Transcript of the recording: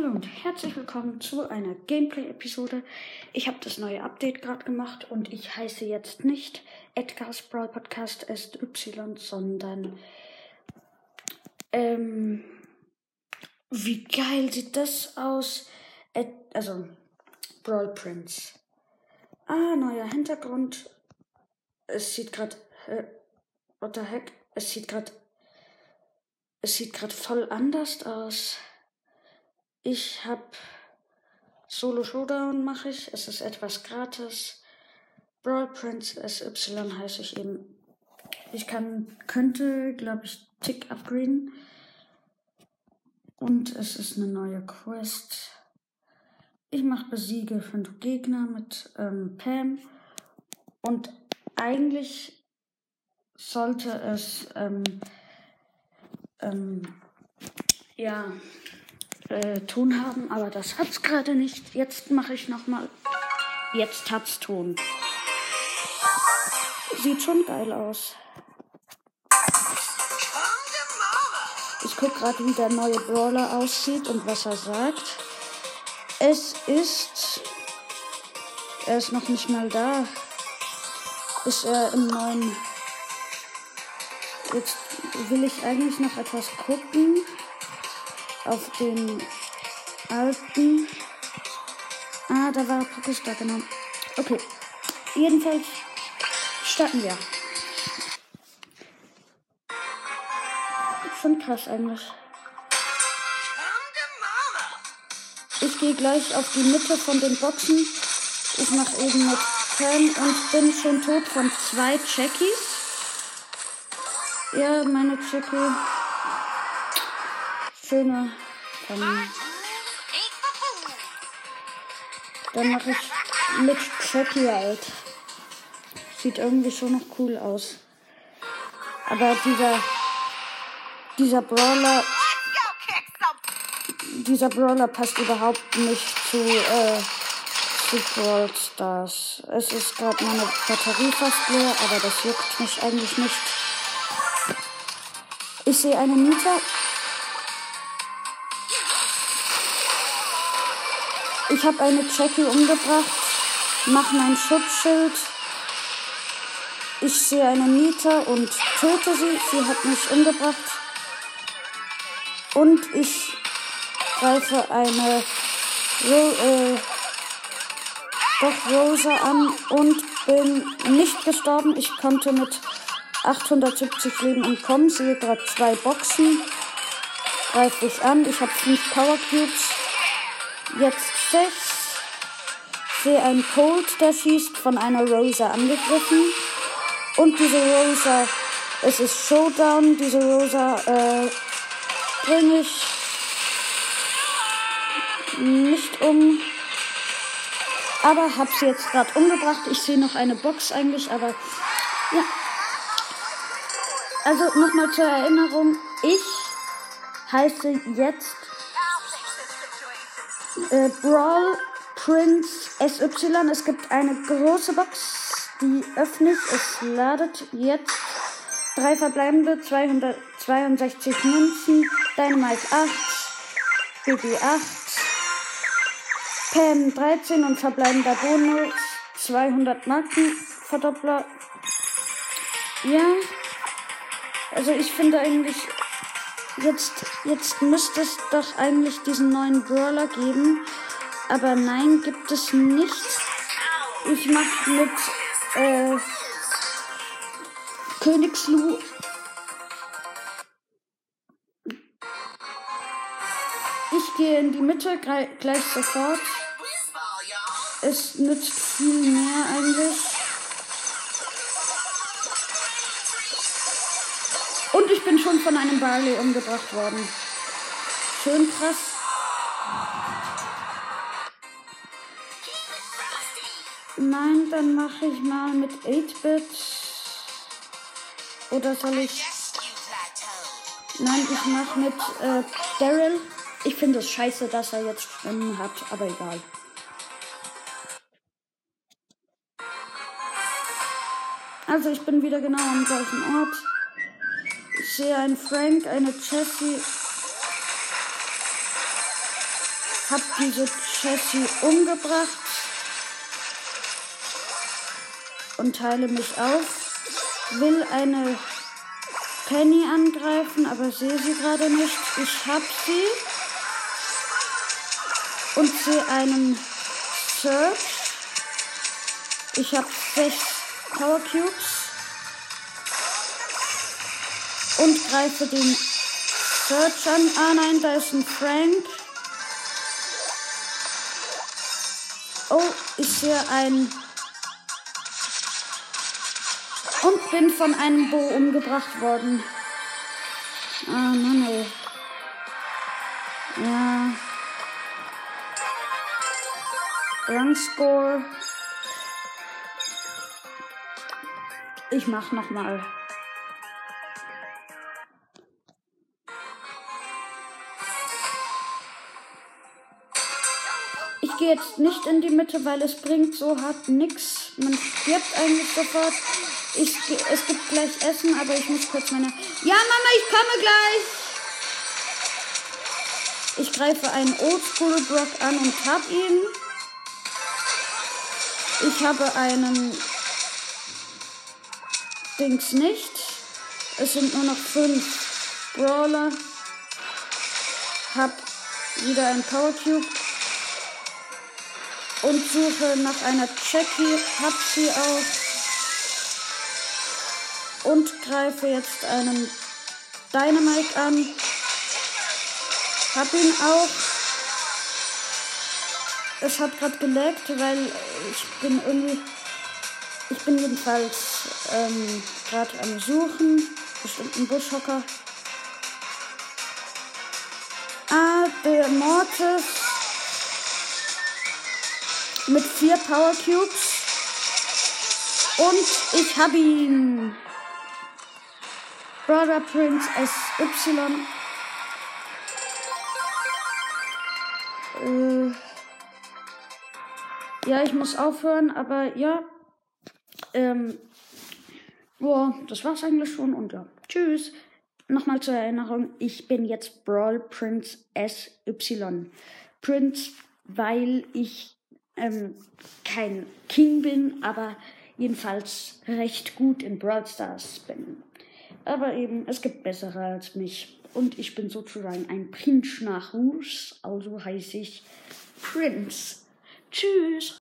Hallo und herzlich willkommen zu einer Gameplay-Episode. Ich habe das neue Update gerade gemacht und ich heiße jetzt nicht Edgar's Brawl Podcast SY, sondern ähm, wie geil sieht das aus? Ed, also Brawl Prince. Ah, neuer Hintergrund. Es sieht gerade äh, what the heck? Es sieht gerade es sieht gerade voll anders aus. Ich habe Solo Showdown mache ich. Es ist etwas gratis. Brawl Prince SY heiße ich eben. Ich kann, könnte, glaube ich, Tick upgraden. Und es ist eine neue Quest. Ich mache besiege fünf Gegner mit ähm, Pam. Und eigentlich sollte es ähm, ähm, ja äh, Ton haben, aber das hat's gerade nicht. Jetzt mache ich noch mal. Jetzt hat's Ton. Sieht schon geil aus. Ich guck gerade, wie der neue Brawler aussieht und was er sagt. Es ist. Er ist noch nicht mal da. Ist er im neuen. Jetzt will ich eigentlich noch etwas gucken auf den alten. Ah, da war Pokéstar, genau. Okay. Jedenfalls starten wir. Schon krass eigentlich. Ich gehe gleich auf die Mitte von den Boxen. Ich mache eben mit Fan und bin schon tot von zwei Jackies. Ja, meine Jackie schöne. Dann, dann mache ich mit Jackie halt. Sieht irgendwie schon noch cool aus. Aber dieser, dieser Brawler, dieser Brawler passt überhaupt nicht zu, äh, zu Brawl Stars. Es ist gerade meine Batterie fast leer, aber das juckt mich eigentlich nicht. Ich sehe eine Mieter. Ich habe eine Jackie umgebracht. Mach mein Schutzschild. Ich sehe eine Mieter und töte sie. Sie hat mich umgebracht. Und ich greife eine Ro äh, doch Rosa an und bin nicht gestorben. Ich konnte mit 870 Leben entkommen. Sehe gerade zwei Boxen. Greife ich an. Ich habe fünf Power Cubes. Jetzt sechs. Sehe einen Colt, der schießt, von einer Rosa angegriffen. Und diese Rosa, es ist Showdown, diese Rosa äh, bringe ich nicht um. Aber habe sie jetzt gerade umgebracht. Ich sehe noch eine Box eigentlich, aber ja. Also nochmal zur Erinnerung, ich heiße jetzt äh, Brawl Prince SY. Es gibt eine große Box, die öffne ich. Es ladet jetzt. Drei verbleibende, 262 Münzen, Dynamite 8, BB 8, Pam 13 und verbleibender Bonus 200 Marken, Verdoppler. Ja, also ich finde eigentlich Jetzt, jetzt müsste es doch eigentlich diesen neuen Brawler geben. Aber nein, gibt es nicht. Ich mache mit äh, Königslu. Ich gehe in die Mitte gleich sofort. Es nützt viel mehr eigentlich. Und ich bin schon von einem Barley umgebracht worden. Schön krass. Nein, dann mache ich mal mit 8-Bit. Oder soll ich... Nein, ich mache mit äh, Daryl. Ich finde es scheiße, dass er jetzt Stimmen hat, aber egal. Also ich bin wieder genau am gleichen Ort. Ich sehe einen Frank, eine Jessie. hab diese Jessie umgebracht und teile mich auf. Will eine Penny angreifen, aber sehe sie gerade nicht. Ich hab sie und sehe einen Search. Ich habe sechs Power Cubes und greife den Search an. Ah nein, da ist ein Frank. Oh, ich sehe ein und bin von einem Bo umgebracht worden. Ah, Mann, ey. Ja. Run Score. Ich mach noch mal. Jetzt nicht in die Mitte, weil es bringt so hart nix. Man stirbt eigentlich sofort. Ich, es gibt gleich Essen, aber ich muss kurz meine. Ja, Mama, ich komme gleich! Ich greife einen Oldschool Brock an und hab ihn. Ich habe einen Dings nicht. Es sind nur noch fünf Brawler. Hab wieder ein Power Cube. Und suche nach einer Jackie. Hab sie auch. Und greife jetzt einen Dynamite an. Hab ihn auch. Es hat gerade gelaggt, weil ich bin irgendwie. Ich bin jedenfalls ähm, gerade am Suchen. Bestimmt ein Buschhocker. Ah, der Mortis. Mit vier Power Cubes. Und ich hab ihn. Brother Prince SY. Äh. Ja, ich muss aufhören, aber ja. Ähm. Boah, das war's eigentlich schon und ja. Tschüss. Nochmal zur Erinnerung, ich bin jetzt Brawl Prince SY. Prince, weil ich ähm, kein King bin, aber jedenfalls recht gut in Brawl Stars bin. Aber eben, es gibt bessere als mich. Und ich bin sozusagen ein Prinz nach Ruß, also heiße ich Prince. Tschüss.